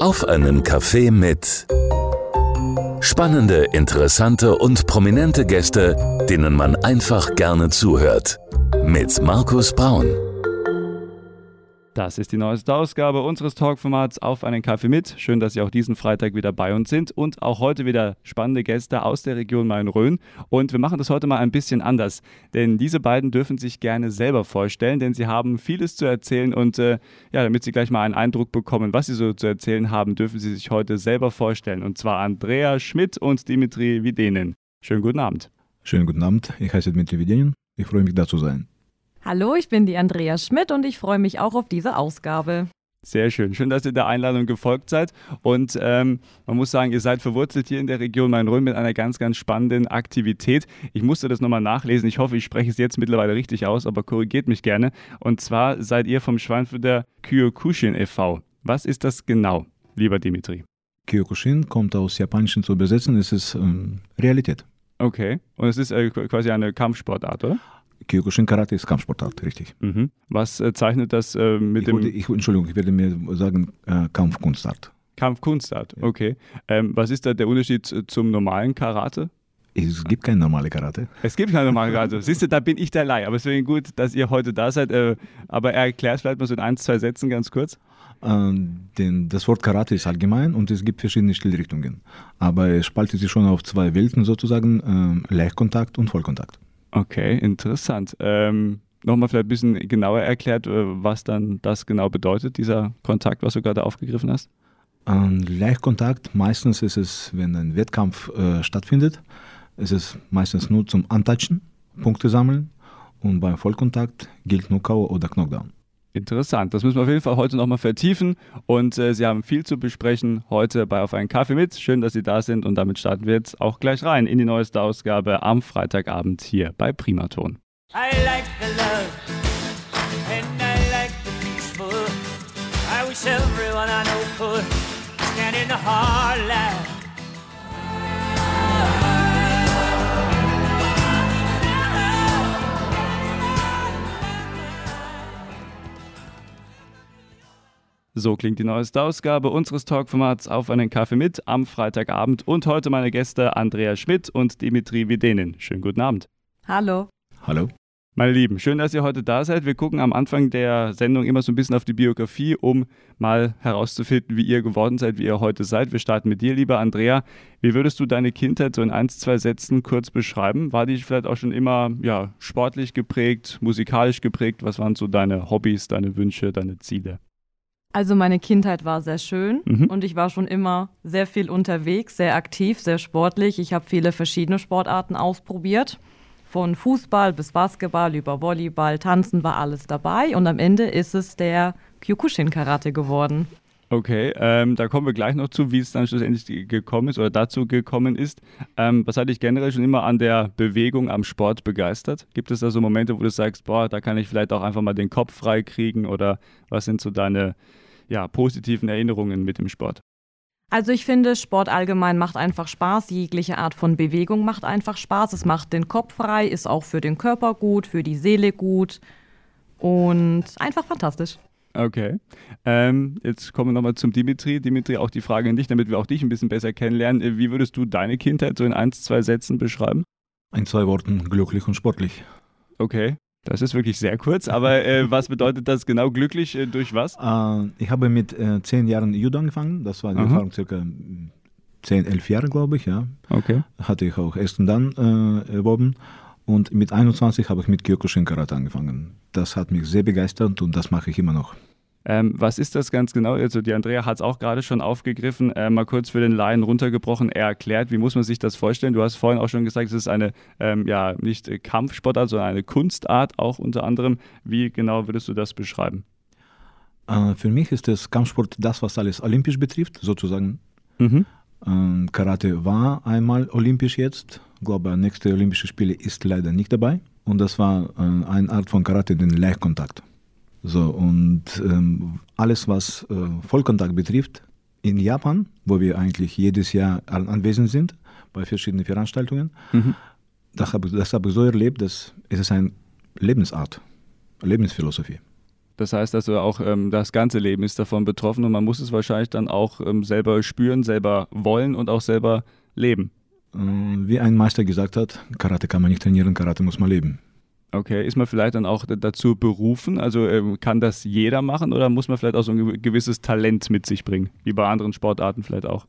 Auf einen Kaffee mit spannende, interessante und prominente Gäste, denen man einfach gerne zuhört. Mit Markus Braun. Das ist die neueste Ausgabe unseres Talkformats Auf einen Kaffee mit. Schön, dass Sie auch diesen Freitag wieder bei uns sind und auch heute wieder spannende Gäste aus der Region Main-Rhön. Und wir machen das heute mal ein bisschen anders, denn diese beiden dürfen sich gerne selber vorstellen, denn sie haben vieles zu erzählen und äh, ja, damit Sie gleich mal einen Eindruck bekommen, was Sie so zu erzählen haben, dürfen Sie sich heute selber vorstellen. Und zwar Andrea Schmidt und Dimitri Videnen. Schönen guten Abend. Schönen guten Abend. Ich heiße Dimitri Videnen. Ich freue mich, da zu sein. Hallo, ich bin die Andrea Schmidt und ich freue mich auch auf diese Ausgabe. Sehr schön. Schön, dass ihr der Einladung gefolgt seid. Und ähm, man muss sagen, ihr seid verwurzelt hier in der Region Main-Rhön mit einer ganz, ganz spannenden Aktivität. Ich musste das nochmal nachlesen. Ich hoffe, ich spreche es jetzt mittlerweile richtig aus, aber korrigiert mich gerne. Und zwar seid ihr vom Schweinfurter Kyokushin e.V. Was ist das genau, lieber Dimitri? Kyokushin kommt aus Japanischen zu übersetzen. Es ist ähm, Realität. Okay. Und es ist äh, quasi eine Kampfsportart, oder? Kyokushin Karate ist Kampfsportart, richtig. Mhm. Was äh, zeichnet das äh, mit ich dem. Wollte, ich, Entschuldigung, ich werde mir sagen äh, Kampfkunstart. Kampfkunstart, okay. Ähm, was ist da der Unterschied zum normalen Karate? Es gibt kein normale Karate. Es gibt kein normale Karate. Siehst du, da bin ich der Leih. Aber deswegen gut, dass ihr heute da seid. Äh, aber erklärt vielleicht mal so in ein, zwei Sätzen ganz kurz. Ähm, denn das Wort Karate ist allgemein und es gibt verschiedene Stilrichtungen. Aber es spaltet sich schon auf zwei Welten sozusagen, äh, Leichtkontakt und Vollkontakt. Okay, interessant. Ähm, Nochmal vielleicht ein bisschen genauer erklärt, äh, was dann das genau bedeutet, dieser Kontakt, was du gerade aufgegriffen hast? Ein Leichtkontakt, meistens ist es, wenn ein Wettkampf äh, stattfindet, ist es meistens nur zum Antatschen, Punkte sammeln und beim Vollkontakt gilt nur K.O. oder Knockdown. Interessant. Das müssen wir auf jeden Fall heute nochmal vertiefen. Und äh, Sie haben viel zu besprechen heute bei Auf einen Kaffee mit. Schön, dass Sie da sind. Und damit starten wir jetzt auch gleich rein in die neueste Ausgabe am Freitagabend hier bei Primaton. I like the love and I like the peaceful. I wish everyone I know could stand in the hard light. So klingt die neueste Ausgabe unseres Talkformats auf einen Kaffee mit am Freitagabend und heute meine Gäste Andrea Schmidt und Dimitri Videnin. Schönen guten Abend. Hallo. Hallo. Meine Lieben, schön, dass ihr heute da seid. Wir gucken am Anfang der Sendung immer so ein bisschen auf die Biografie, um mal herauszufinden, wie ihr geworden seid, wie ihr heute seid. Wir starten mit dir, lieber Andrea. Wie würdest du deine Kindheit so in ein, zwei Sätzen kurz beschreiben? War die vielleicht auch schon immer ja, sportlich geprägt, musikalisch geprägt? Was waren so deine Hobbys, deine Wünsche, deine Ziele? Also meine Kindheit war sehr schön mhm. und ich war schon immer sehr viel unterwegs, sehr aktiv, sehr sportlich. Ich habe viele verschiedene Sportarten ausprobiert. Von Fußball bis Basketball über Volleyball, Tanzen war alles dabei und am Ende ist es der Kyokushin-Karate geworden. Okay, ähm, da kommen wir gleich noch zu, wie es dann schlussendlich gekommen ist oder dazu gekommen ist. Ähm, was hat dich generell schon immer an der Bewegung, am Sport begeistert? Gibt es da so Momente, wo du sagst, boah, da kann ich vielleicht auch einfach mal den Kopf frei kriegen oder was sind so deine ja, positiven Erinnerungen mit dem Sport? Also ich finde, Sport allgemein macht einfach Spaß. Jegliche Art von Bewegung macht einfach Spaß. Es macht den Kopf frei, ist auch für den Körper gut, für die Seele gut und einfach fantastisch. Okay. Ähm, jetzt kommen wir nochmal zum Dimitri. Dimitri, auch die Frage an dich, damit wir auch dich ein bisschen besser kennenlernen. Äh, wie würdest du deine Kindheit so in ein, zwei Sätzen beschreiben? In zwei Worten, glücklich und sportlich. Okay. Das ist wirklich sehr kurz, aber äh, was bedeutet das genau glücklich? Äh, durch was? Äh, ich habe mit äh, zehn Jahren Judo angefangen. Das war die Aha. Erfahrung circa zehn, elf Jahre, glaube ich. Ja. Okay. Hatte ich auch erst und dann äh, erworben. Und mit 21 habe ich mit Kyokushin Karate angefangen. Das hat mich sehr begeistert und das mache ich immer noch. Ähm, was ist das ganz genau? Also die Andrea hat es auch gerade schon aufgegriffen, äh, mal kurz für den Laien runtergebrochen, er erklärt, wie muss man sich das vorstellen? Du hast vorhin auch schon gesagt, es ist eine, ähm, ja, nicht Kampfsportart, sondern eine Kunstart auch unter anderem. Wie genau würdest du das beschreiben? Äh, für mich ist das Kampfsport das, was alles olympisch betrifft, sozusagen. Mhm. Ähm, Karate war einmal olympisch jetzt. Ich glaube, nächste Olympische Spiele ist leider nicht dabei. Und das war äh, eine Art von Karate, den Leichtkontakt. So, und ähm, alles, was äh, Vollkontakt betrifft, in Japan, wo wir eigentlich jedes Jahr anwesend sind, bei verschiedenen Veranstaltungen, mhm. das habe hab ich so erlebt, dass es ist eine Lebensart, Lebensphilosophie. Das heißt also auch ähm, das ganze Leben ist davon betroffen und man muss es wahrscheinlich dann auch ähm, selber spüren, selber wollen und auch selber leben. Ähm, wie ein Meister gesagt hat, Karate kann man nicht trainieren, Karate muss man leben. Okay, ist man vielleicht dann auch dazu berufen? Also ähm, kann das jeder machen oder muss man vielleicht auch so ein gewisses Talent mit sich bringen, wie bei anderen Sportarten vielleicht auch?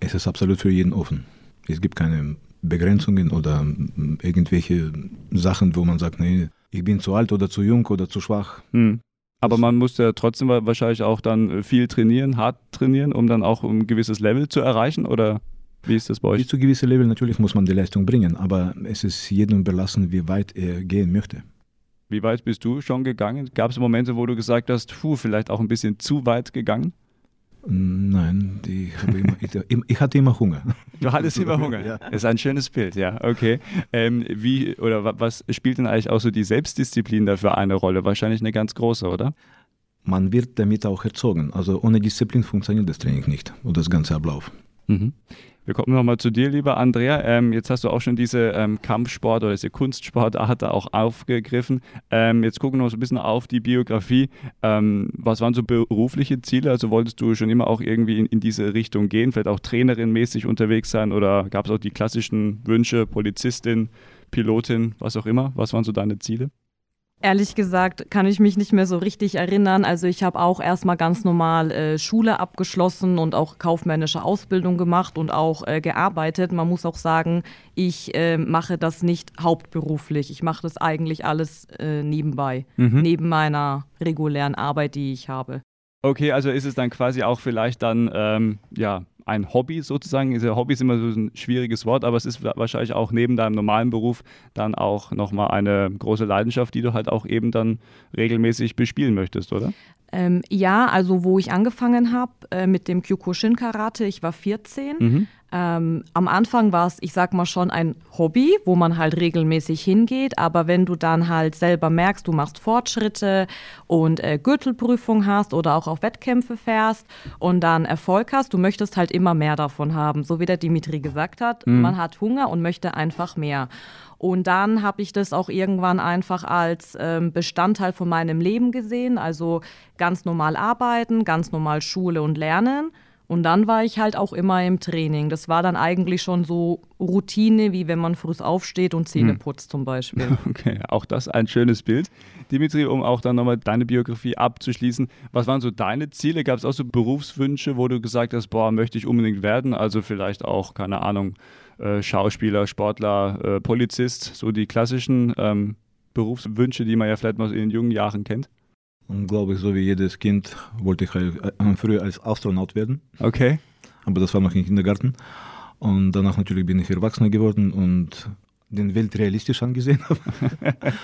Es ist absolut für jeden offen. Es gibt keine Begrenzungen oder ähm, irgendwelche Sachen, wo man sagt, nee, ich bin zu alt oder zu jung oder zu schwach. Hm. Aber man muss ja trotzdem wahrscheinlich auch dann viel trainieren, hart trainieren, um dann auch ein gewisses Level zu erreichen, oder? Wie ist das bei euch? Bis zu gewissem Level natürlich muss man die Leistung bringen, aber es ist jedem überlassen, wie weit er gehen möchte. Wie weit bist du schon gegangen? Gab es Momente, wo du gesagt hast, puh, vielleicht auch ein bisschen zu weit gegangen? Nein, immer, ich, hatte immer Hunger. Du hattest immer Hunger. ja. Das ist ein schönes Bild, ja. Okay. Ähm, wie oder was spielt denn eigentlich auch so die Selbstdisziplin dafür eine Rolle? Wahrscheinlich eine ganz große, oder? Man wird damit auch erzogen. Also ohne Disziplin funktioniert das Training nicht oder das ganze Ablauf. Mhm. Wir kommen nochmal zu dir, lieber Andrea. Ähm, jetzt hast du auch schon diese ähm, Kampfsport oder diese Kunstsportart auch aufgegriffen. Ähm, jetzt gucken wir noch so ein bisschen auf die Biografie. Ähm, was waren so berufliche Ziele? Also wolltest du schon immer auch irgendwie in, in diese Richtung gehen, vielleicht auch Trainerin-mäßig unterwegs sein oder gab es auch die klassischen Wünsche, Polizistin, Pilotin, was auch immer? Was waren so deine Ziele? Ehrlich gesagt kann ich mich nicht mehr so richtig erinnern. Also ich habe auch erstmal ganz normal äh, Schule abgeschlossen und auch kaufmännische Ausbildung gemacht und auch äh, gearbeitet. Man muss auch sagen, ich äh, mache das nicht hauptberuflich. Ich mache das eigentlich alles äh, nebenbei, mhm. neben meiner regulären Arbeit, die ich habe. Okay, also ist es dann quasi auch vielleicht dann ähm, ja ein Hobby sozusagen. Hobby ist immer so ein schwieriges Wort, aber es ist wahrscheinlich auch neben deinem normalen Beruf dann auch nochmal eine große Leidenschaft, die du halt auch eben dann regelmäßig bespielen möchtest, oder? Ähm, ja, also wo ich angefangen habe äh, mit dem Kyokushin Karate, ich war 14. Mhm. Ähm, am Anfang war es, ich sag mal schon ein Hobby, wo man halt regelmäßig hingeht, aber wenn du dann halt selber merkst, du machst Fortschritte und äh, Gürtelprüfung hast oder auch auf Wettkämpfe fährst und dann Erfolg hast, du möchtest halt immer mehr davon haben. So wie der Dimitri gesagt hat, mhm. man hat Hunger und möchte einfach mehr. Und dann habe ich das auch irgendwann einfach als ähm, Bestandteil von meinem Leben gesehen. Also ganz normal arbeiten, ganz normal Schule und Lernen. Und dann war ich halt auch immer im Training. Das war dann eigentlich schon so Routine, wie wenn man früh aufsteht und Zähne hm. putzt zum Beispiel. Okay, auch das ein schönes Bild. Dimitri, um auch dann nochmal deine Biografie abzuschließen, was waren so deine Ziele? Gab es auch so Berufswünsche, wo du gesagt hast, boah, möchte ich unbedingt werden? Also vielleicht auch, keine Ahnung, äh, Schauspieler, Sportler, äh, Polizist, so die klassischen ähm, Berufswünsche, die man ja vielleicht mal in den jungen Jahren kennt? Und glaube ich, so wie jedes Kind wollte ich äh, früher als Astronaut werden. Okay. Aber das war noch im Kindergarten. Und danach natürlich bin ich Erwachsener geworden und den Welt realistisch angesehen habe.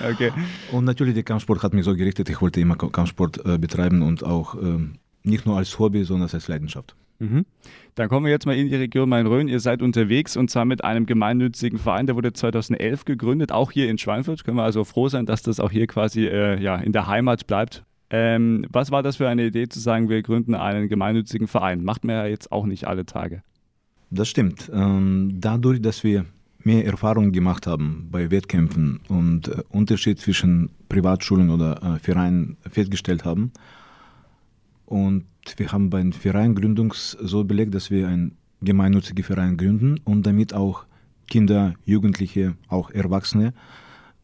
okay. Und natürlich der Kampfsport hat mich so gerichtet, ich wollte immer Kampfsport äh, betreiben und auch äh, nicht nur als Hobby, sondern als Leidenschaft. Mhm. Dann kommen wir jetzt mal in die Region Main-Rhön. Ihr seid unterwegs und zwar mit einem gemeinnützigen Verein, der wurde 2011 gegründet, auch hier in Schweinfurt. Können wir also froh sein, dass das auch hier quasi äh, ja, in der Heimat bleibt. Ähm, was war das für eine Idee zu sagen, wir gründen einen gemeinnützigen Verein? Macht man ja jetzt auch nicht alle Tage. Das stimmt. Ähm, dadurch, dass wir mehr Erfahrungen gemacht haben bei Wettkämpfen und äh, Unterschied zwischen Privatschulen oder äh, Vereinen festgestellt haben. Und wir haben beim Vereingründung so belegt, dass wir einen gemeinnützigen Verein gründen und damit auch Kinder, Jugendliche, auch Erwachsene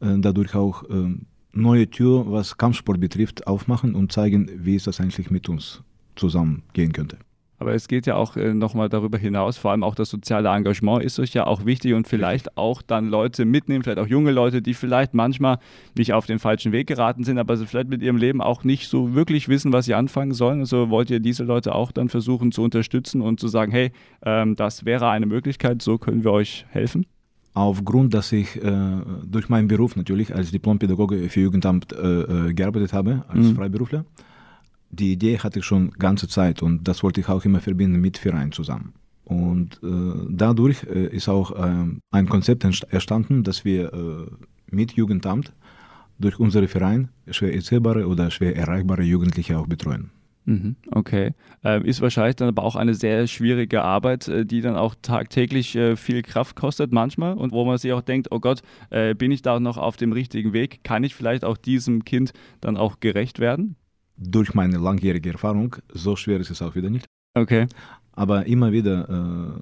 äh, dadurch auch äh, neue Tür, was Kampfsport betrifft, aufmachen und zeigen, wie es das eigentlich mit uns zusammen gehen könnte. Aber es geht ja auch äh, nochmal darüber hinaus, vor allem auch das soziale Engagement ist euch ja auch wichtig und vielleicht auch dann Leute mitnehmen, vielleicht auch junge Leute, die vielleicht manchmal nicht auf den falschen Weg geraten sind, aber sie vielleicht mit ihrem Leben auch nicht so wirklich wissen, was sie anfangen sollen. Also wollt ihr diese Leute auch dann versuchen zu unterstützen und zu sagen, hey, ähm, das wäre eine Möglichkeit, so können wir euch helfen? aufgrund, dass ich äh, durch meinen Beruf natürlich als Diplompädagoge für Jugendamt äh, äh, gearbeitet habe, als mhm. Freiberufler, die Idee hatte ich schon ganze Zeit und das wollte ich auch immer verbinden mit Verein zusammen. Und äh, dadurch äh, ist auch äh, ein Konzept entstanden, dass wir mit Jugendamt durch unseren Verein schwer erzählbare oder schwer erreichbare Jugendliche auch betreuen. Mhm, okay. Ähm, ist wahrscheinlich dann aber auch eine sehr schwierige Arbeit, äh, die dann auch tagtäglich äh, viel Kraft kostet manchmal und wo man sich auch denkt, oh Gott, äh, bin ich da noch auf dem richtigen Weg? Kann ich vielleicht auch diesem Kind dann auch gerecht werden? Durch meine langjährige Erfahrung, so schwer ist es auch wieder nicht. Okay. Aber immer wieder äh,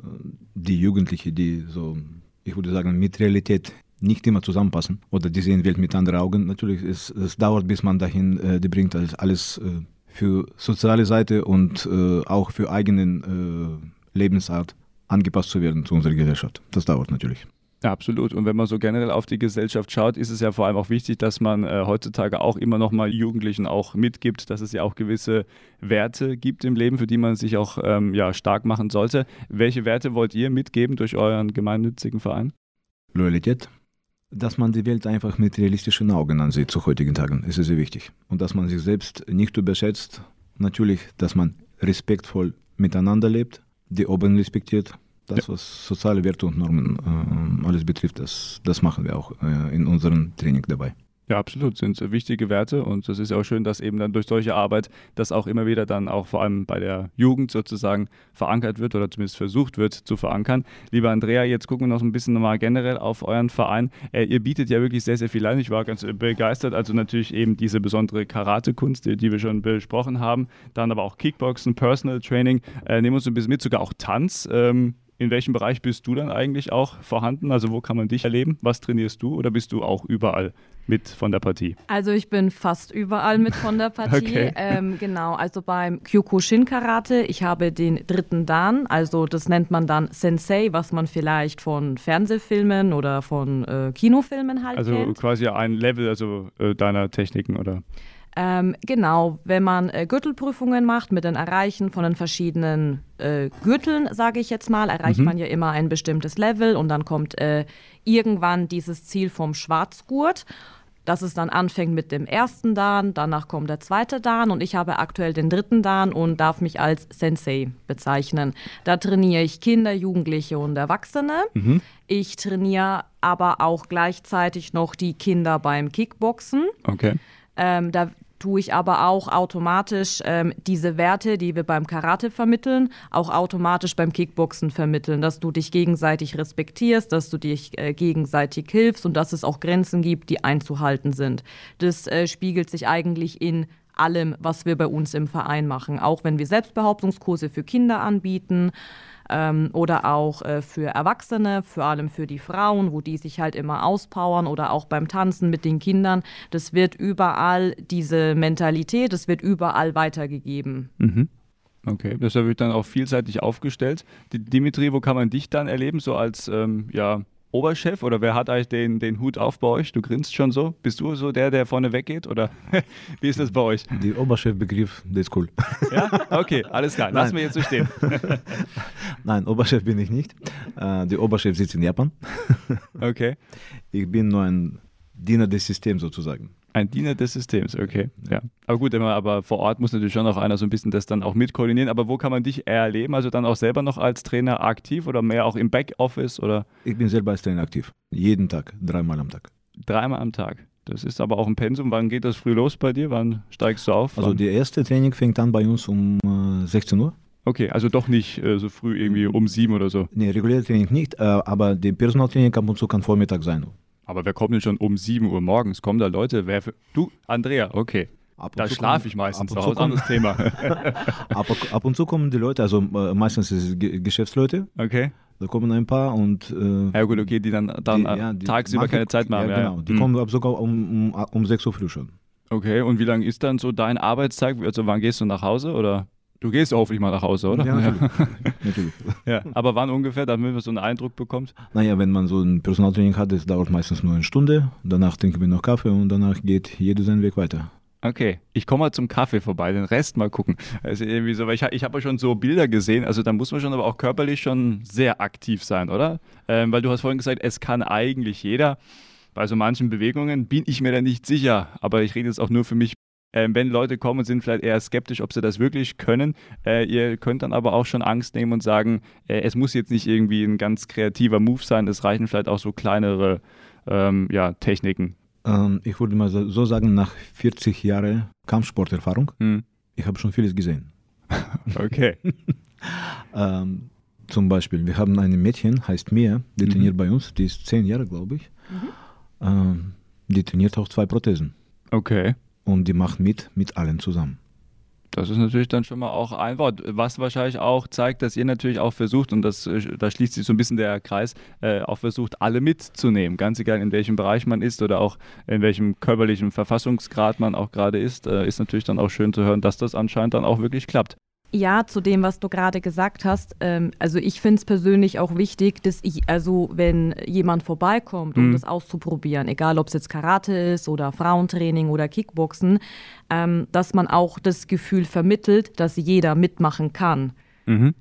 die Jugendlichen, die so, ich würde sagen, mit Realität nicht immer zusammenpassen oder die sehen Welt mit anderen Augen. Natürlich, es, es dauert, bis man dahin äh, die bringt, alles, alles äh, für soziale Seite und äh, auch für eigenen äh, Lebensart angepasst zu werden zu unserer Gesellschaft. Das dauert natürlich. Absolut. Und wenn man so generell auf die Gesellschaft schaut, ist es ja vor allem auch wichtig, dass man äh, heutzutage auch immer noch mal Jugendlichen auch mitgibt, dass es ja auch gewisse Werte gibt im Leben, für die man sich auch ähm, ja, stark machen sollte. Welche Werte wollt ihr mitgeben durch euren gemeinnützigen Verein? Loyalität. Dass man die Welt einfach mit realistischen Augen ansieht zu heutigen Tagen, ist sehr wichtig. Und dass man sich selbst nicht überschätzt. Natürlich, dass man respektvoll miteinander lebt, die Oben respektiert das, was soziale Werte und Normen äh, alles betrifft, das, das machen wir auch äh, in unserem Training dabei. Ja, absolut, sind wichtige Werte und es ist ja auch schön, dass eben dann durch solche Arbeit das auch immer wieder dann auch vor allem bei der Jugend sozusagen verankert wird oder zumindest versucht wird zu verankern. Lieber Andrea, jetzt gucken wir noch ein bisschen nochmal generell auf euren Verein. Äh, ihr bietet ja wirklich sehr, sehr viel an. Ich war ganz begeistert. Also natürlich eben diese besondere Karate-Kunst, die, die, wir schon besprochen haben. Dann aber auch Kickboxen, Personal Training. Äh, nehmen uns ein bisschen mit, sogar auch Tanz. Ähm, in welchem Bereich bist du dann eigentlich auch vorhanden? Also wo kann man dich erleben? Was trainierst du oder bist du auch überall mit von der Partie? Also ich bin fast überall mit von der Partie. okay. ähm, genau, also beim Kyokushin Karate, ich habe den dritten Dan, also das nennt man dann Sensei, was man vielleicht von Fernsehfilmen oder von äh, Kinofilmen halt also kennt. Also quasi ein Level also äh, deiner Techniken oder? Ähm, genau, wenn man äh, Gürtelprüfungen macht mit den Erreichen von den verschiedenen äh, Gürteln, sage ich jetzt mal, erreicht mhm. man ja immer ein bestimmtes Level und dann kommt äh, irgendwann dieses Ziel vom Schwarzgurt dass es dann anfängt mit dem ersten Dan, danach kommt der zweite Dan und ich habe aktuell den dritten Dan und darf mich als Sensei bezeichnen. Da trainiere ich Kinder, Jugendliche und Erwachsene. Mhm. Ich trainiere aber auch gleichzeitig noch die Kinder beim Kickboxen. Okay. Ähm, da tue ich aber auch automatisch ähm, diese Werte, die wir beim Karate vermitteln, auch automatisch beim Kickboxen vermitteln, dass du dich gegenseitig respektierst, dass du dich äh, gegenseitig hilfst und dass es auch Grenzen gibt, die einzuhalten sind. Das äh, spiegelt sich eigentlich in allem, was wir bei uns im Verein machen, auch wenn wir Selbstbehauptungskurse für Kinder anbieten ähm, oder auch äh, für Erwachsene, vor allem für die Frauen, wo die sich halt immer auspowern oder auch beim Tanzen mit den Kindern. Das wird überall diese Mentalität, das wird überall weitergegeben. Mhm. Okay, das wird dann auch vielseitig aufgestellt. Dimitri, wo kann man dich dann erleben, so als ähm, ja, Oberchef oder wer hat eigentlich den, den Hut auf bei euch? Du grinst schon so. Bist du so der, der vorne weggeht oder wie ist das bei euch? Der Oberchefbegriff, der ist cool. Ja, okay, alles klar. Lassen wir jetzt so stehen. Nein, Oberchef bin ich nicht. Äh, der Oberchef sitzt in Japan. Okay. Ich bin nur ein Diener des Systems sozusagen. Ein Diener des Systems, okay. Ja. Aber gut, immer, aber vor Ort muss natürlich schon noch einer so ein bisschen das dann auch mitkoordinieren. Aber wo kann man dich erleben? Also dann auch selber noch als Trainer aktiv oder mehr auch im Backoffice oder? Ich bin selber als Trainer aktiv. Jeden Tag, dreimal am Tag. Dreimal am Tag. Das ist aber auch ein Pensum. Wann geht das früh los bei dir? Wann steigst du auf? Also, die erste Training fängt an bei uns um äh, 16 Uhr. Okay, also doch nicht äh, so früh irgendwie um sieben oder so. Nee, reguläre Training nicht, äh, aber die Personaltraining ab und zu kann Vormittag sein. Aber wer kommt denn schon um 7 Uhr morgens? Kommen da Leute? Wer für, du, Andrea, okay. da schlafe ich meistens zu Hause. Anderes Thema. ab, ab, und zu kommen die Leute, also äh, meistens ist es Geschäftsleute. Okay. Da kommen ein paar und. Äh, ja, gut, okay, die dann, dann die, ja, die tagsüber keine Zeit mehr haben. Ja, genau. Die hm. kommen sogar um, um, um 6 Uhr früh schon. Okay, und wie lange ist dann so dein Arbeitstag? Also, wann gehst du nach Hause oder? Du gehst hoffentlich mal nach Hause, oder? Ja, natürlich. natürlich. Ja, aber wann ungefähr, damit man so einen Eindruck bekommt? Naja, wenn man so ein Personaltraining hat, das dauert meistens nur eine Stunde. Danach trinken wir noch Kaffee und danach geht jeder seinen Weg weiter. Okay, ich komme mal zum Kaffee vorbei, den Rest mal gucken. Also irgendwie so, weil ich, ich habe ja schon so Bilder gesehen, also da muss man schon aber auch körperlich schon sehr aktiv sein, oder? Ähm, weil du hast vorhin gesagt, es kann eigentlich jeder. Bei so manchen Bewegungen bin ich mir da nicht sicher, aber ich rede jetzt auch nur für mich ähm, wenn Leute kommen und sind vielleicht eher skeptisch, ob sie das wirklich können, äh, ihr könnt dann aber auch schon Angst nehmen und sagen, äh, es muss jetzt nicht irgendwie ein ganz kreativer Move sein, es reichen vielleicht auch so kleinere ähm, ja, Techniken. Ähm, ich würde mal so sagen, nach 40 Jahren Kampfsporterfahrung, hm. ich habe schon vieles gesehen. okay. Ähm, zum Beispiel, wir haben ein Mädchen, heißt Mia, die mhm. trainiert bei uns, die ist 10 Jahre, glaube ich. Mhm. Ähm, die trainiert auch zwei Prothesen. Okay. Und die macht mit, mit allen zusammen. Das ist natürlich dann schon mal auch ein Wort, was wahrscheinlich auch zeigt, dass ihr natürlich auch versucht, und das, äh, da schließt sich so ein bisschen der Kreis, äh, auch versucht, alle mitzunehmen. Ganz egal, in welchem Bereich man ist oder auch in welchem körperlichen Verfassungsgrad man auch gerade ist, äh, ist natürlich dann auch schön zu hören, dass das anscheinend dann auch wirklich klappt. Ja, zu dem, was du gerade gesagt hast. Ähm, also ich finde es persönlich auch wichtig, dass ich, also wenn jemand vorbeikommt, um mhm. das auszuprobieren, egal ob es jetzt Karate ist oder Frauentraining oder Kickboxen, ähm, dass man auch das Gefühl vermittelt, dass jeder mitmachen kann. Mhm.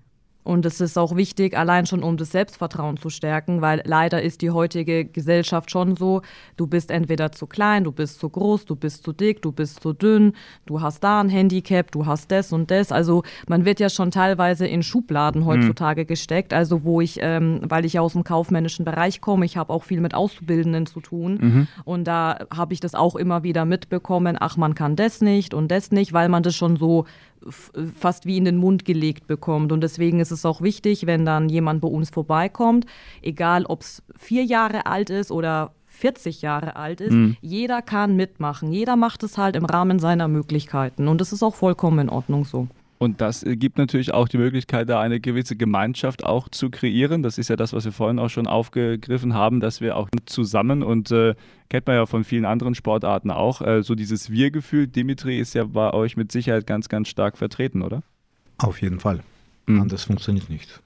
Und es ist auch wichtig, allein schon um das Selbstvertrauen zu stärken, weil leider ist die heutige Gesellschaft schon so, du bist entweder zu klein, du bist zu groß, du bist zu dick, du bist zu dünn, du hast da ein Handicap, du hast das und das. Also man wird ja schon teilweise in Schubladen heutzutage mhm. gesteckt. Also wo ich, ähm, weil ich ja aus dem kaufmännischen Bereich komme, ich habe auch viel mit Auszubildenden zu tun. Mhm. Und da habe ich das auch immer wieder mitbekommen, ach, man kann das nicht und das nicht, weil man das schon so fast wie in den Mund gelegt bekommt. Und deswegen ist es auch wichtig, wenn dann jemand bei uns vorbeikommt, egal ob es vier Jahre alt ist oder 40 Jahre alt ist, mhm. jeder kann mitmachen. Jeder macht es halt im Rahmen seiner Möglichkeiten. Und das ist auch vollkommen in Ordnung so. Und das äh, gibt natürlich auch die Möglichkeit, da eine gewisse Gemeinschaft auch zu kreieren. Das ist ja das, was wir vorhin auch schon aufgegriffen haben, dass wir auch zusammen und äh, kennt man ja von vielen anderen Sportarten auch, äh, so dieses Wir-Gefühl. Dimitri ist ja bei euch mit Sicherheit ganz, ganz stark vertreten, oder? Auf jeden Fall. Mhm. Anders funktioniert nicht.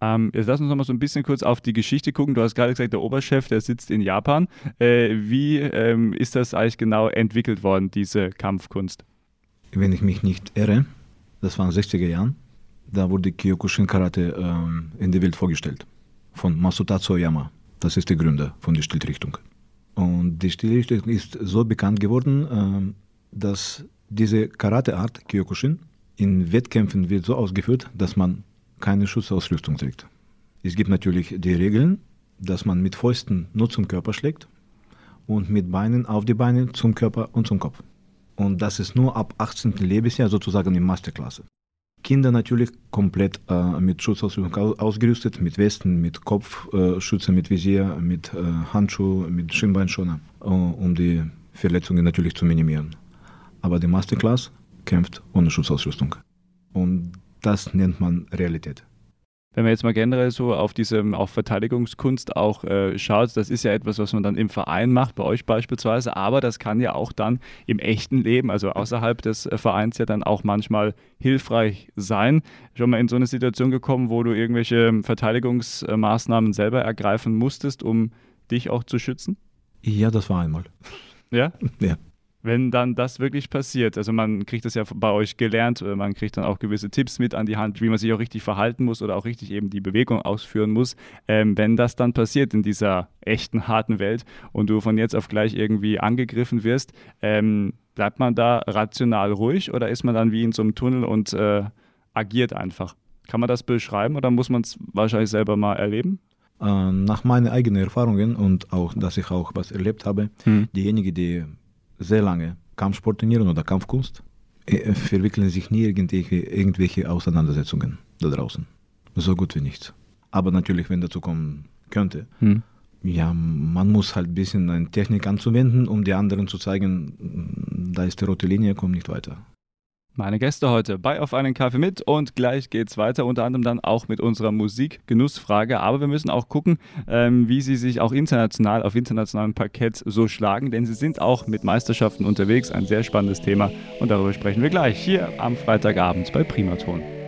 Ähm, jetzt lass uns noch mal so ein bisschen kurz auf die Geschichte gucken. Du hast gerade gesagt, der Oberchef, der sitzt in Japan. Äh, wie ähm, ist das eigentlich genau entwickelt worden, diese Kampfkunst? Wenn ich mich nicht irre, das war in den 60er Jahren, da wurde Kyokushin Karate ähm, in die Welt vorgestellt. Von Masutatsu Oyama. Das ist der Gründer von der Stilrichtung. Und die Stilrichtung ist so bekannt geworden, ähm, dass diese Karateart Kyokushin in Wettkämpfen wird so ausgeführt, dass man keine Schutzausrüstung trägt. Es gibt natürlich die Regeln, dass man mit Fäusten nur zum Körper schlägt und mit Beinen auf die Beine zum Körper und zum Kopf. Und das ist nur ab 18. Lebensjahr sozusagen in Masterklasse. Kinder natürlich komplett äh, mit Schutzausrüstung ausgerüstet, mit Westen, mit Kopfschützer, äh, mit Visier, mit äh, Handschuh, mit Schienbeinschoner, äh, um die Verletzungen natürlich zu minimieren. Aber die Masterclass kämpft ohne Schutzausrüstung. Und das nennt man Realität wenn man jetzt mal generell so auf diese auf Verteidigungskunst auch äh, schaut, das ist ja etwas, was man dann im Verein macht, bei euch beispielsweise, aber das kann ja auch dann im echten Leben, also außerhalb des äh, Vereins ja dann auch manchmal hilfreich sein. Schon mal in so eine Situation gekommen, wo du irgendwelche Verteidigungsmaßnahmen selber ergreifen musstest, um dich auch zu schützen? Ja, das war einmal. Ja? Ja wenn dann das wirklich passiert, also man kriegt das ja bei euch gelernt, äh, man kriegt dann auch gewisse Tipps mit an die Hand, wie man sich auch richtig verhalten muss oder auch richtig eben die Bewegung ausführen muss. Ähm, wenn das dann passiert in dieser echten, harten Welt und du von jetzt auf gleich irgendwie angegriffen wirst, ähm, bleibt man da rational ruhig oder ist man dann wie in so einem Tunnel und äh, agiert einfach? Kann man das beschreiben oder muss man es wahrscheinlich selber mal erleben? Äh, nach meinen eigenen Erfahrungen und auch, dass ich auch was erlebt habe, hm. diejenigen, die sehr lange Kampfsport trainieren oder Kampfkunst, äh, verwickeln sich nie irgendwelche, irgendwelche Auseinandersetzungen da draußen. So gut wie nichts. Aber natürlich, wenn dazu kommen könnte, hm. ja, man muss halt ein bisschen eine Technik anzuwenden, um die anderen zu zeigen, da ist die rote Linie, komm nicht weiter meine Gäste heute bei Auf einen Kaffee mit und gleich geht's weiter, unter anderem dann auch mit unserer Musik-Genussfrage. Aber wir müssen auch gucken, ähm, wie sie sich auch international auf internationalem Parkett so schlagen, denn sie sind auch mit Meisterschaften unterwegs. Ein sehr spannendes Thema und darüber sprechen wir gleich hier am Freitagabend bei Primaton.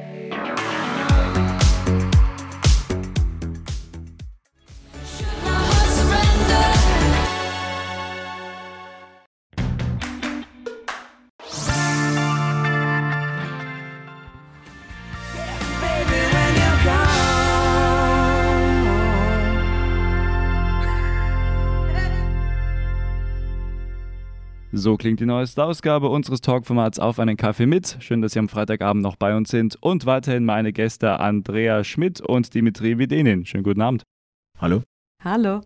So klingt die neueste Ausgabe unseres Talkformats auf einen Kaffee mit. Schön, dass Sie am Freitagabend noch bei uns sind. Und weiterhin meine Gäste Andrea Schmidt und Dimitri Videnin. Schönen guten Abend. Hallo. Hallo.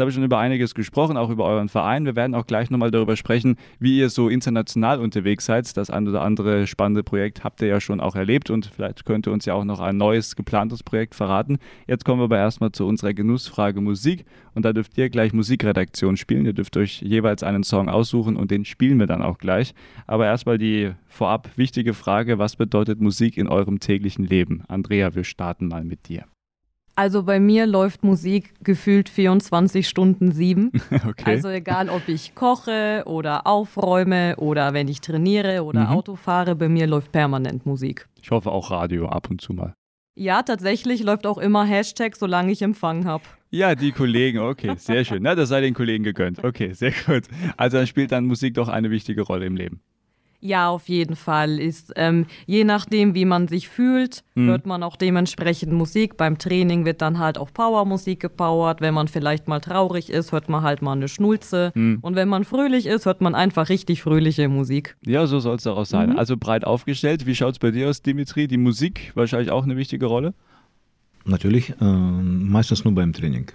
Habe ich schon über einiges gesprochen, auch über euren Verein. Wir werden auch gleich nochmal darüber sprechen, wie ihr so international unterwegs seid. Das ein oder andere spannende Projekt habt ihr ja schon auch erlebt und vielleicht könnt ihr uns ja auch noch ein neues geplantes Projekt verraten. Jetzt kommen wir aber erstmal zu unserer Genussfrage Musik und da dürft ihr gleich Musikredaktion spielen. Ihr dürft euch jeweils einen Song aussuchen und den spielen wir dann auch gleich. Aber erstmal die vorab wichtige Frage, was bedeutet Musik in eurem täglichen Leben? Andrea, wir starten mal mit dir. Also bei mir läuft Musik gefühlt 24 Stunden sieben. Okay. Also egal, ob ich koche oder aufräume oder wenn ich trainiere oder mhm. Auto fahre, bei mir läuft permanent Musik. Ich hoffe auch Radio ab und zu mal. Ja, tatsächlich läuft auch immer Hashtag, solange ich Empfang habe. Ja, die Kollegen, okay, sehr schön. Na, das sei den Kollegen gegönnt. Okay, sehr gut. Also dann spielt dann Musik doch eine wichtige Rolle im Leben. Ja, auf jeden Fall. Ist ähm, je nachdem, wie man sich fühlt, mhm. hört man auch dementsprechend Musik. Beim Training wird dann halt auf Powermusik gepowert. Wenn man vielleicht mal traurig ist, hört man halt mal eine Schnulze. Mhm. Und wenn man fröhlich ist, hört man einfach richtig fröhliche Musik. Ja, so soll es auch sein. Mhm. Also breit aufgestellt. Wie schaut es bei dir aus, Dimitri? Die Musik wahrscheinlich auch eine wichtige Rolle? Natürlich, äh, meistens nur beim Training.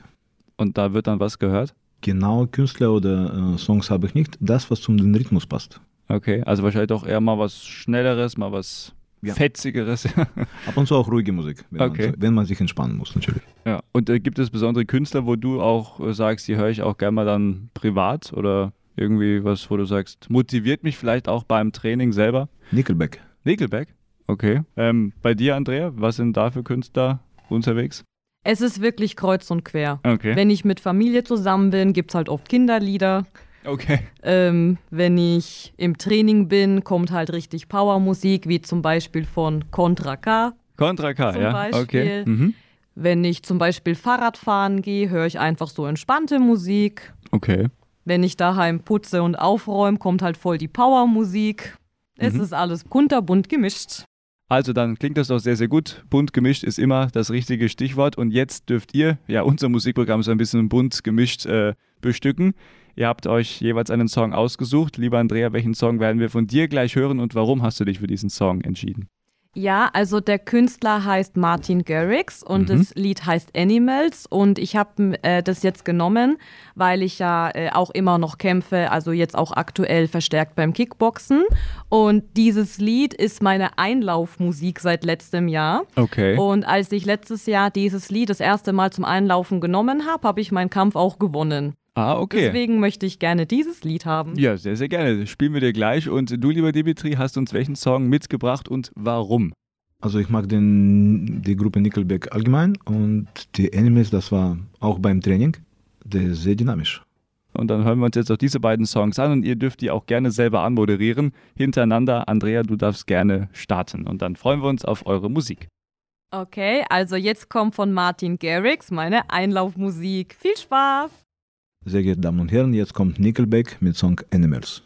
Und da wird dann was gehört? Genau, Künstler oder äh, Songs habe ich nicht. Das, was zum Rhythmus passt. Okay, also wahrscheinlich doch eher mal was Schnelleres, mal was ja. Fetzigeres. Ab und zu auch ruhige Musik, wenn, okay. man, wenn man sich entspannen muss, natürlich. Ja, und äh, gibt es besondere Künstler, wo du auch äh, sagst, die höre ich auch gerne mal dann privat oder irgendwie was, wo du sagst, motiviert mich vielleicht auch beim Training selber? Nickelback. Nickelback? Okay. Ähm, bei dir, Andrea, was sind da für Künstler unterwegs? Es ist wirklich kreuz und quer. Okay. Wenn ich mit Familie zusammen bin, gibt es halt oft Kinderlieder. Okay. Ähm, wenn ich im Training bin, kommt halt richtig Powermusik, wie zum Beispiel von Contra K. Contra K, zum ja. Beispiel. Okay. Mhm. Wenn ich zum Beispiel Fahrrad fahren gehe, höre ich einfach so entspannte Musik. Okay. Wenn ich daheim putze und aufräume, kommt halt voll die Powermusik. Es mhm. ist alles kunterbunt gemischt. Also dann klingt das doch sehr, sehr gut. Bunt gemischt ist immer das richtige Stichwort. Und jetzt dürft ihr ja unser Musikprogramm so ein bisschen bunt gemischt äh, bestücken. Ihr habt euch jeweils einen Song ausgesucht. Lieber Andrea, welchen Song werden wir von dir gleich hören und warum hast du dich für diesen Song entschieden? Ja, also der Künstler heißt Martin Garrix und mhm. das Lied heißt Animals und ich habe äh, das jetzt genommen, weil ich ja äh, auch immer noch kämpfe, also jetzt auch aktuell verstärkt beim Kickboxen und dieses Lied ist meine Einlaufmusik seit letztem Jahr. Okay. Und als ich letztes Jahr dieses Lied das erste Mal zum Einlaufen genommen habe, habe ich meinen Kampf auch gewonnen. Ah, okay. Deswegen möchte ich gerne dieses Lied haben. Ja, sehr, sehr gerne. Das spielen wir dir gleich. Und du, lieber Dimitri, hast uns welchen Song mitgebracht und warum? Also ich mag den, die Gruppe Nickelback allgemein und die Enemies, das war auch beim Training, der ist sehr dynamisch. Und dann hören wir uns jetzt auch diese beiden Songs an und ihr dürft die auch gerne selber anmoderieren. Hintereinander, Andrea, du darfst gerne starten. Und dann freuen wir uns auf eure Musik. Okay, also jetzt kommt von Martin Garrix meine Einlaufmusik. Viel Spaß! Sehr geehrte Damen und Herren, jetzt kommt Nickelback mit Song Animals.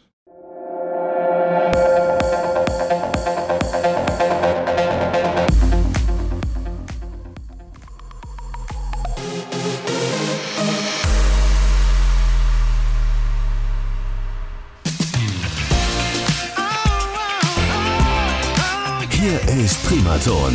Hier ist Primaton.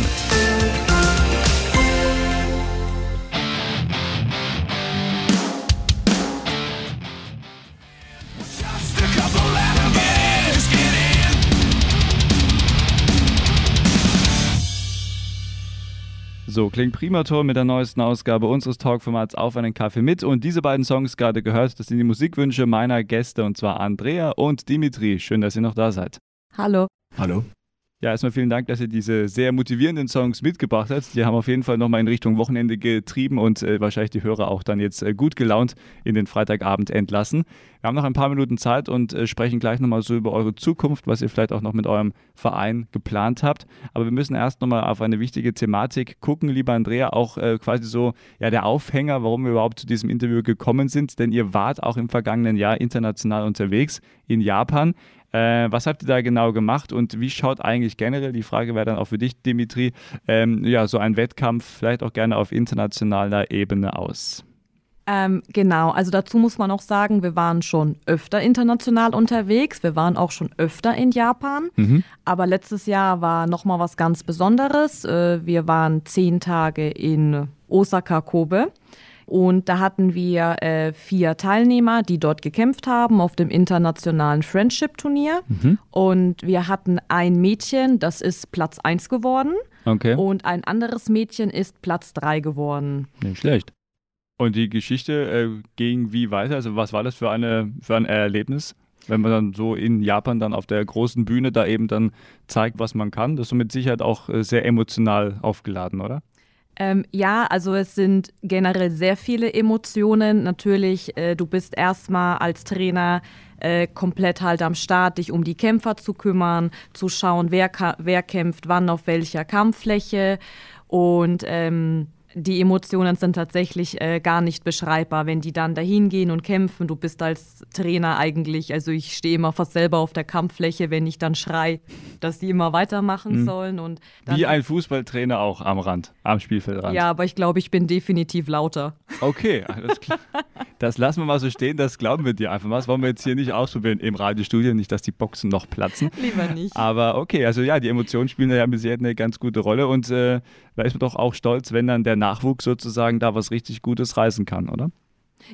So klingt Primator mit der neuesten Ausgabe unseres Talkformats Auf einen Kaffee mit. Und diese beiden Songs gerade gehört, das sind die Musikwünsche meiner Gäste und zwar Andrea und Dimitri. Schön, dass ihr noch da seid. Hallo. Hallo. Ja, erstmal vielen Dank, dass ihr diese sehr motivierenden Songs mitgebracht habt. Die haben auf jeden Fall nochmal in Richtung Wochenende getrieben und äh, wahrscheinlich die Hörer auch dann jetzt äh, gut gelaunt in den Freitagabend entlassen. Wir haben noch ein paar Minuten Zeit und äh, sprechen gleich nochmal so über eure Zukunft, was ihr vielleicht auch noch mit eurem Verein geplant habt. Aber wir müssen erst nochmal auf eine wichtige Thematik gucken, lieber Andrea, auch äh, quasi so ja, der Aufhänger, warum wir überhaupt zu diesem Interview gekommen sind. Denn ihr wart auch im vergangenen Jahr international unterwegs in Japan. Äh, was habt ihr da genau gemacht und wie schaut eigentlich generell, die Frage wäre dann auch für dich, Dimitri, ähm, ja, so ein Wettkampf vielleicht auch gerne auf internationaler Ebene aus? Ähm, genau, also dazu muss man auch sagen, wir waren schon öfter international unterwegs, wir waren auch schon öfter in Japan, mhm. aber letztes Jahr war nochmal was ganz Besonderes. Äh, wir waren zehn Tage in Osaka, Kobe. Und da hatten wir äh, vier Teilnehmer, die dort gekämpft haben auf dem internationalen Friendship-Turnier. Mhm. Und wir hatten ein Mädchen, das ist Platz 1 geworden. Okay. Und ein anderes Mädchen ist Platz 3 geworden. Nicht schlecht. Und die Geschichte äh, ging wie weiter? Also was war das für, eine, für ein Erlebnis? Wenn man dann so in Japan dann auf der großen Bühne da eben dann zeigt, was man kann. Das ist mit Sicherheit auch äh, sehr emotional aufgeladen, oder? Ähm, ja, also es sind generell sehr viele Emotionen. Natürlich, äh, du bist erstmal als Trainer äh, komplett halt am Start, dich um die Kämpfer zu kümmern, zu schauen, wer, wer kämpft wann auf welcher Kampffläche. Und ähm, die Emotionen sind tatsächlich äh, gar nicht beschreibbar, wenn die dann dahin gehen und kämpfen. Du bist als Trainer eigentlich, also ich stehe immer fast selber auf der Kampffläche, wenn ich dann schrei, dass die immer weitermachen mhm. sollen. Und Wie ein Fußballtrainer auch am Rand, am Spielfeldrand. Ja, aber ich glaube, ich bin definitiv lauter. Okay, alles klar. Das lassen wir mal so stehen, das glauben wir dir einfach mal. Das wollen wir jetzt hier nicht ausprobieren im Radiostudio, nicht, dass die Boxen noch platzen. Lieber nicht. Aber okay, also ja, die Emotionen spielen ja bisher eine ganz gute Rolle und äh, da ist man doch auch stolz, wenn dann der Nachwuchs sozusagen da was richtig Gutes reißen kann, oder?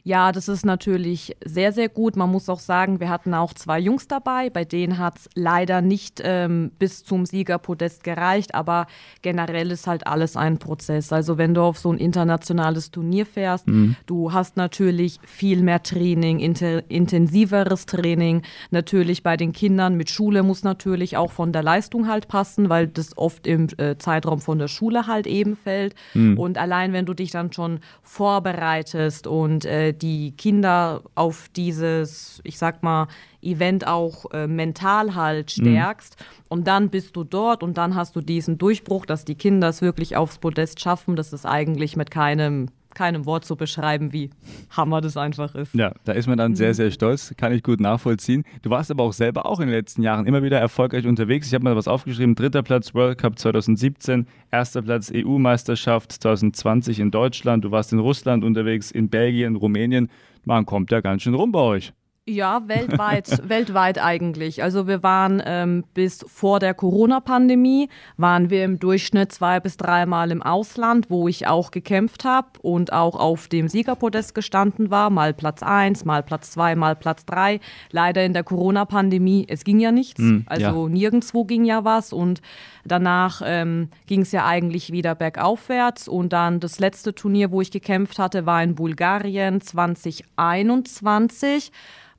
Ja, das ist natürlich sehr, sehr gut. Man muss auch sagen, wir hatten auch zwei Jungs dabei, bei denen hat es leider nicht ähm, bis zum Siegerpodest gereicht, aber generell ist halt alles ein Prozess. Also wenn du auf so ein internationales Turnier fährst, mhm. du hast natürlich viel mehr Training, intensiveres Training. Natürlich bei den Kindern mit Schule muss natürlich auch von der Leistung halt passen, weil das oft im äh, Zeitraum von der Schule halt eben fällt. Mhm. Und allein wenn du dich dann schon vorbereitest und äh, äh, die Kinder auf dieses, ich sag mal, Event auch äh, mental halt mhm. stärkst. Mhm. Und dann bist du dort und dann hast du diesen Durchbruch, dass die Kinder es wirklich aufs Podest schaffen. Das ist eigentlich mit keinem keinem Wort zu beschreiben, wie hammer das einfach ist. Ja, da ist man dann sehr, mhm. sehr stolz, kann ich gut nachvollziehen. Du warst aber auch selber auch in den letzten Jahren immer wieder erfolgreich unterwegs. Ich habe mal was aufgeschrieben, dritter Platz World Cup 2017, erster Platz EU-Meisterschaft 2020 in Deutschland, du warst in Russland unterwegs, in Belgien, Rumänien. Man kommt ja ganz schön rum bei euch. Ja, weltweit, weltweit eigentlich. Also wir waren ähm, bis vor der Corona-Pandemie, waren wir im Durchschnitt zwei bis dreimal im Ausland, wo ich auch gekämpft habe und auch auf dem Siegerpodest gestanden war. Mal Platz 1, mal Platz 2, mal Platz 3. Leider in der Corona-Pandemie, es ging ja nichts. Mm, also ja. nirgendwo ging ja was und danach ähm, ging es ja eigentlich wieder bergaufwärts. Und dann das letzte Turnier, wo ich gekämpft hatte, war in Bulgarien 2021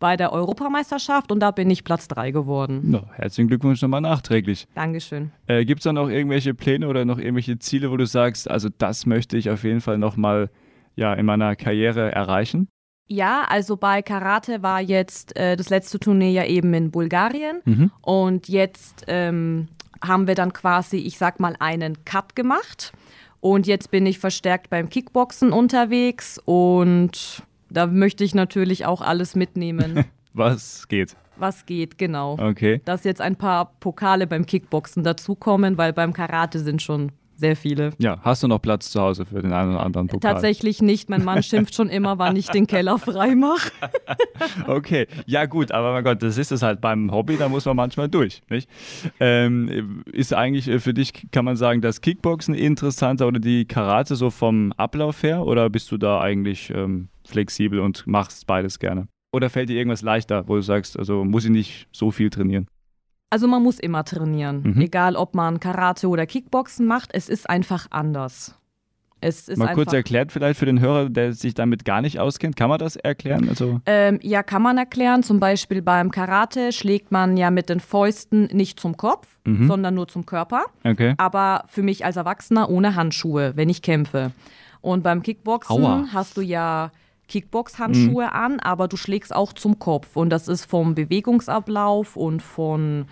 bei der Europameisterschaft und da bin ich Platz 3 geworden. No, herzlichen Glückwunsch nochmal nachträglich. Dankeschön. Äh, Gibt es da noch irgendwelche Pläne oder noch irgendwelche Ziele, wo du sagst, also das möchte ich auf jeden Fall nochmal ja, in meiner Karriere erreichen? Ja, also bei Karate war jetzt äh, das letzte Turnier ja eben in Bulgarien mhm. und jetzt ähm, haben wir dann quasi, ich sag mal, einen Cut gemacht und jetzt bin ich verstärkt beim Kickboxen unterwegs und da möchte ich natürlich auch alles mitnehmen. Was geht? Was geht, genau. Okay. Dass jetzt ein paar Pokale beim Kickboxen dazukommen, weil beim Karate sind schon sehr viele. Ja, hast du noch Platz zu Hause für den einen oder anderen Pokal? Tatsächlich nicht. Mein Mann schimpft schon immer, wann ich den Keller frei mache. okay, ja gut, aber mein Gott, das ist es halt beim Hobby, da muss man manchmal durch. Nicht? Ähm, ist eigentlich äh, für dich, kann man sagen, das Kickboxen interessanter oder die Karate so vom Ablauf her? Oder bist du da eigentlich ähm, flexibel und machst beides gerne? Oder fällt dir irgendwas leichter, wo du sagst, also muss ich nicht so viel trainieren? Also man muss immer trainieren, mhm. egal ob man Karate oder Kickboxen macht, es ist einfach anders. Es ist Mal kurz erklärt vielleicht für den Hörer, der sich damit gar nicht auskennt. Kann man das erklären? Also ähm, ja, kann man erklären. Zum Beispiel beim Karate schlägt man ja mit den Fäusten nicht zum Kopf, mhm. sondern nur zum Körper. Okay. Aber für mich als Erwachsener ohne Handschuhe, wenn ich kämpfe. Und beim Kickboxen Aua. hast du ja Kickbox-Handschuhe mhm. an, aber du schlägst auch zum Kopf. Und das ist vom Bewegungsablauf und von,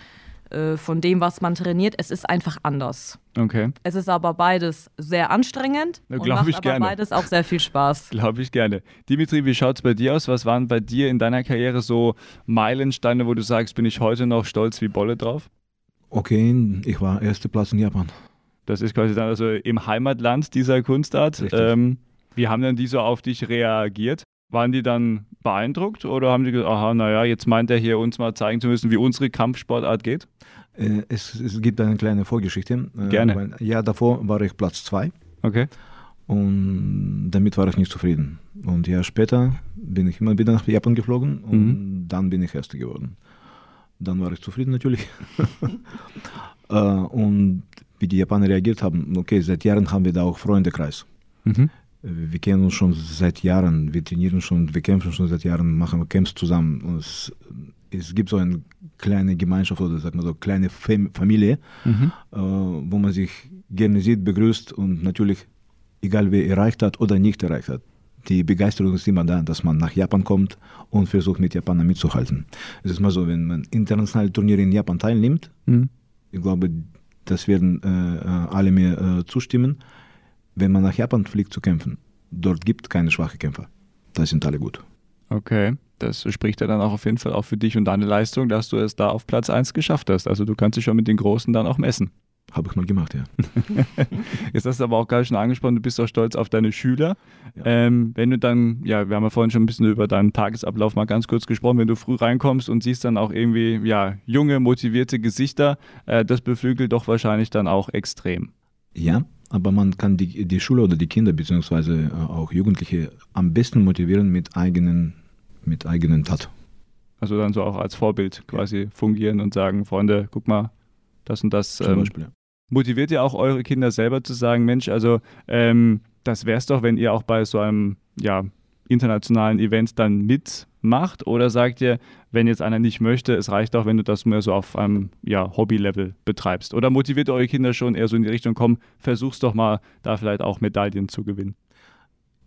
äh, von dem, was man trainiert, es ist einfach anders. Okay. Es ist aber beides sehr anstrengend ja, und macht ich aber gerne. beides auch sehr viel Spaß. Glaube ich gerne. Dimitri, wie schaut es bei dir aus? Was waren bei dir in deiner Karriere so Meilensteine, wo du sagst, bin ich heute noch stolz wie Bolle drauf? Okay, ich war erster Platz in Japan. Das ist quasi dann also im Heimatland dieser Kunstart. Ähm, wie haben denn die so auf dich reagiert? Waren die dann beeindruckt oder haben die gesagt, aha, naja, jetzt meint er hier uns mal zeigen zu müssen, wie unsere Kampfsportart geht? Äh, es, es, gibt eine kleine Vorgeschichte. Äh, Gerne. Weil, ja, davor war ich Platz zwei. Okay. Und damit war ich nicht zufrieden. Und ein Jahr später bin ich immer wieder nach Japan geflogen und mhm. dann bin ich Erster geworden. Dann war ich zufrieden natürlich. Äh, und wie die Japaner reagiert haben, okay, seit Jahren haben wir da auch Freundekreis. Mhm. Wir kennen uns schon seit Jahren, wir trainieren schon, wir kämpfen schon seit Jahren, machen Camps zusammen. Es, es gibt so eine kleine Gemeinschaft oder sagt man so kleine Familie, mhm. äh, wo man sich gerne sieht, begrüßt und natürlich, egal wer erreicht hat oder nicht erreicht hat, die Begeisterung ist immer da, dass man nach Japan kommt und versucht, mit Japanern mitzuhalten. Es ist mal so, wenn man internationale Turniere in Japan teilnimmt, mhm. ich glaube, das werden äh, äh, alle mir äh, zustimmen, wenn man nach Japan fliegt zu kämpfen, dort gibt es keine schwachen Kämpfer. Da sind alle gut. Okay, das spricht ja dann auch auf jeden Fall auch für dich und deine Leistung, dass du es da auf Platz 1 geschafft hast. Also du kannst dich schon mit den Großen dann auch messen. Habe ich mal gemacht, ja. Jetzt hast du aber auch gerade schon angesprochen, du bist auch stolz auf deine Schüler. Ja. Ähm, wenn du dann, ja, wir haben ja vorhin schon ein bisschen über deinen Tagesablauf mal ganz kurz gesprochen, wenn du früh reinkommst und siehst dann auch irgendwie, ja, junge, motivierte Gesichter, äh, das beflügelt doch wahrscheinlich dann auch extrem. Ja, aber man kann die, die Schule oder die Kinder beziehungsweise äh, auch Jugendliche am besten motivieren mit eigenen, mit eigenen Tat. Also dann so auch als Vorbild quasi ja. fungieren und sagen, Freunde, guck mal, das und das. Zum ähm, Beispiel, ja motiviert ihr auch eure Kinder selber zu sagen, Mensch, also ähm, das wäre es doch, wenn ihr auch bei so einem ja, internationalen Event dann mitmacht? Oder sagt ihr, wenn jetzt einer nicht möchte, es reicht auch, wenn du das mehr so auf einem ja, Hobby-Level betreibst? Oder motiviert eure Kinder schon eher so in die Richtung, komm, versuch's doch mal, da vielleicht auch Medaillen zu gewinnen?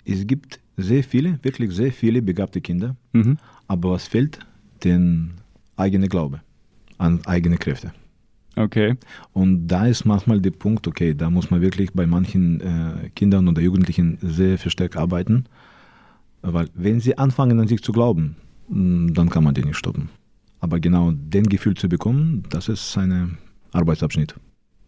Es gibt sehr viele, wirklich sehr viele begabte Kinder, mhm. aber was fehlt? Den eigenen Glaube an eigene Kräfte. Okay. Und da ist manchmal der Punkt, okay, da muss man wirklich bei manchen äh, Kindern oder Jugendlichen sehr verstärkt arbeiten, weil wenn sie anfangen an sich zu glauben, mm, dann kann man die nicht stoppen. Aber genau den Gefühl zu bekommen, das ist ein Arbeitsabschnitt.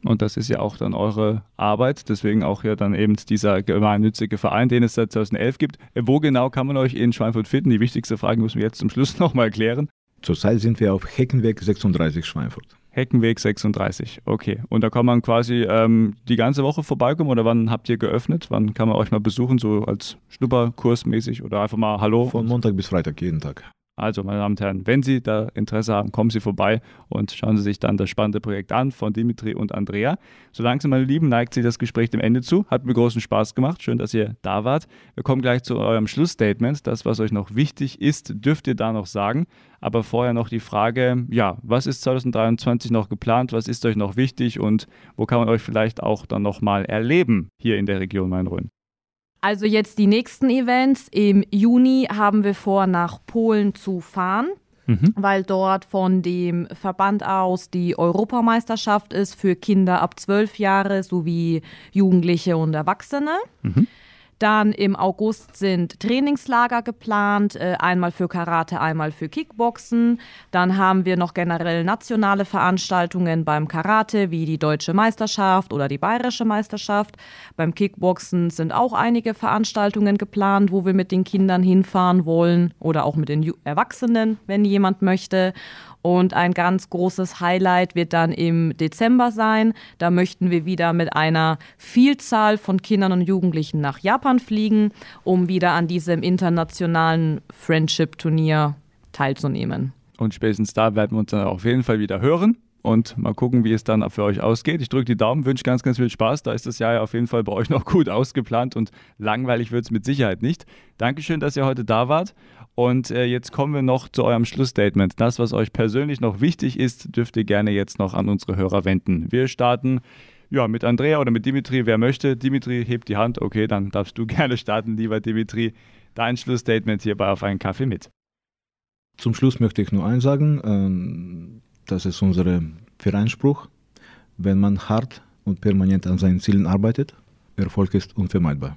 Und das ist ja auch dann eure Arbeit, deswegen auch ja dann eben dieser gemeinnützige Verein, den es seit 2011 gibt. Wo genau kann man euch in Schweinfurt finden? Die wichtigste Frage müssen wir jetzt zum Schluss nochmal klären. Zurzeit sind wir auf Heckenweg 36 Schweinfurt. Heckenweg 36, okay. Und da kann man quasi ähm, die ganze Woche vorbeikommen oder wann habt ihr geöffnet? Wann kann man euch mal besuchen, so als Schnupperkursmäßig oder einfach mal Hallo? Von Montag bis Freitag, jeden Tag. Also, meine Damen und Herren, wenn Sie da Interesse haben, kommen Sie vorbei und schauen Sie sich dann das spannende Projekt an von Dimitri und Andrea. So langsam, meine Lieben, neigt sich das Gespräch dem Ende zu. Hat mir großen Spaß gemacht. Schön, dass ihr da wart. Wir kommen gleich zu eurem Schlussstatement. Das, was euch noch wichtig ist, dürft ihr da noch sagen. Aber vorher noch die Frage, ja, was ist 2023 noch geplant? Was ist euch noch wichtig und wo kann man euch vielleicht auch dann nochmal erleben hier in der Region Main-Rhön? Also jetzt die nächsten Events. Im Juni haben wir vor, nach Polen zu fahren. Mhm. weil dort von dem Verband aus die Europameisterschaft ist für Kinder ab zwölf Jahre sowie Jugendliche und Erwachsene. Mhm. Dann im August sind Trainingslager geplant, äh, einmal für Karate, einmal für Kickboxen. Dann haben wir noch generell nationale Veranstaltungen beim Karate, wie die deutsche Meisterschaft oder die bayerische Meisterschaft. Beim Kickboxen sind auch einige Veranstaltungen geplant, wo wir mit den Kindern hinfahren wollen oder auch mit den Erwachsenen, wenn jemand möchte. Und ein ganz großes Highlight wird dann im Dezember sein. Da möchten wir wieder mit einer Vielzahl von Kindern und Jugendlichen nach Japan fliegen, um wieder an diesem internationalen Friendship-Turnier teilzunehmen. Und spätestens da werden wir uns dann auf jeden Fall wieder hören und mal gucken, wie es dann für euch ausgeht. Ich drücke die Daumen, wünsche ganz, ganz viel Spaß. Da ist das Jahr ja auf jeden Fall bei euch noch gut ausgeplant und langweilig wird es mit Sicherheit nicht. Dankeschön, dass ihr heute da wart und äh, jetzt kommen wir noch zu eurem Schlussstatement. Das, was euch persönlich noch wichtig ist, dürft ihr gerne jetzt noch an unsere Hörer wenden. Wir starten ja, mit Andrea oder mit Dimitri, wer möchte. Dimitri hebt die Hand. Okay, dann darfst du gerne starten, lieber Dimitri. Dein Schlussstatement hierbei auf einen Kaffee mit. Zum Schluss möchte ich nur eins sagen. Ähm, das ist unser Vereinspruch. Wenn man hart und permanent an seinen Zielen arbeitet, Erfolg ist unvermeidbar.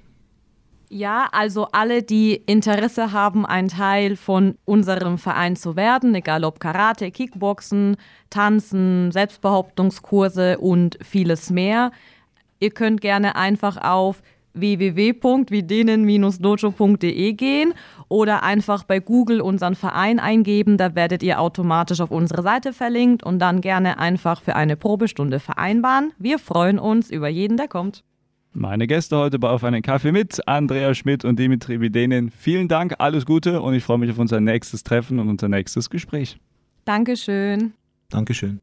Ja, also alle, die Interesse haben, ein Teil von unserem Verein zu werden, egal ob Karate, Kickboxen, Tanzen, Selbstbehauptungskurse und vieles mehr. Ihr könnt gerne einfach auf www.videnen-dojo.de gehen oder einfach bei Google unseren Verein eingeben. Da werdet ihr automatisch auf unsere Seite verlinkt und dann gerne einfach für eine Probestunde vereinbaren. Wir freuen uns über jeden, der kommt. Meine Gäste heute bei Auf einen Kaffee mit, Andrea Schmidt und Dimitri Videnen. Vielen Dank, alles Gute und ich freue mich auf unser nächstes Treffen und unser nächstes Gespräch. Dankeschön. Dankeschön.